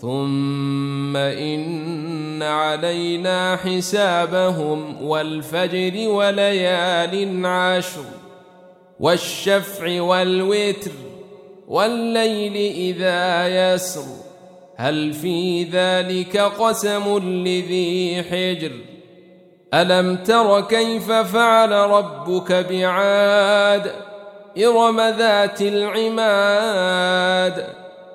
ثم إن علينا حسابهم والفجر وليال عشر والشفع والوتر والليل إذا يسر هل في ذلك قسم لذي حجر ألم تر كيف فعل ربك بعاد إرم ذات العماد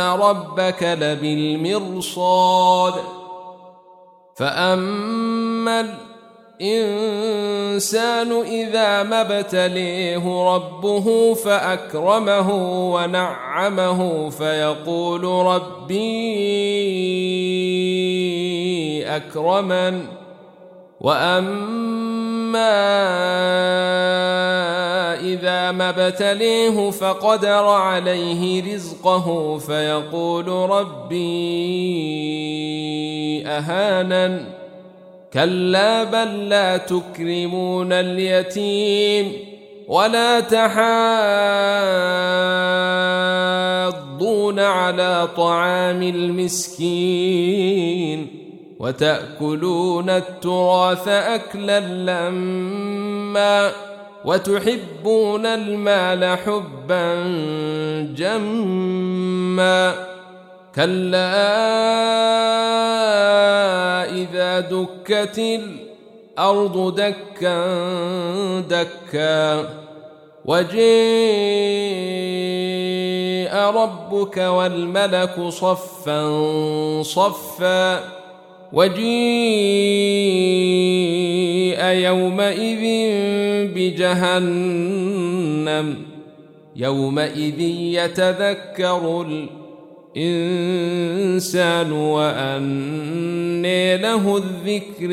أن ربك لبالمرصاد. فأما الإنسان إذا ما ابتليه ربه فأكرمه ونعمه فيقول ربي أكرمن. وأما إذا ما ابتليه فقدر عليه رزقه فيقول ربي أهانن. كلا بل لا تكرمون اليتيم ولا تحاضون على طعام المسكين وتأكلون التراث أكلا لما وتحبون المال حبا جما كلا إذا دكت الأرض دكا دكا وجيء ربك والملك صفا صفا وجيء يومئذ بجهنم يومئذ يتذكر الإنسان وأني له الذكر.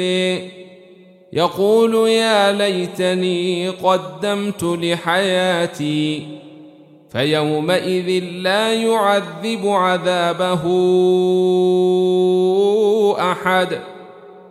يقول يا ليتني قدمت لحياتي فيومئذ لا يعذب عذابه أحد.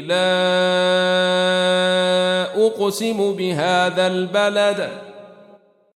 لا أقسم بهذا البلد.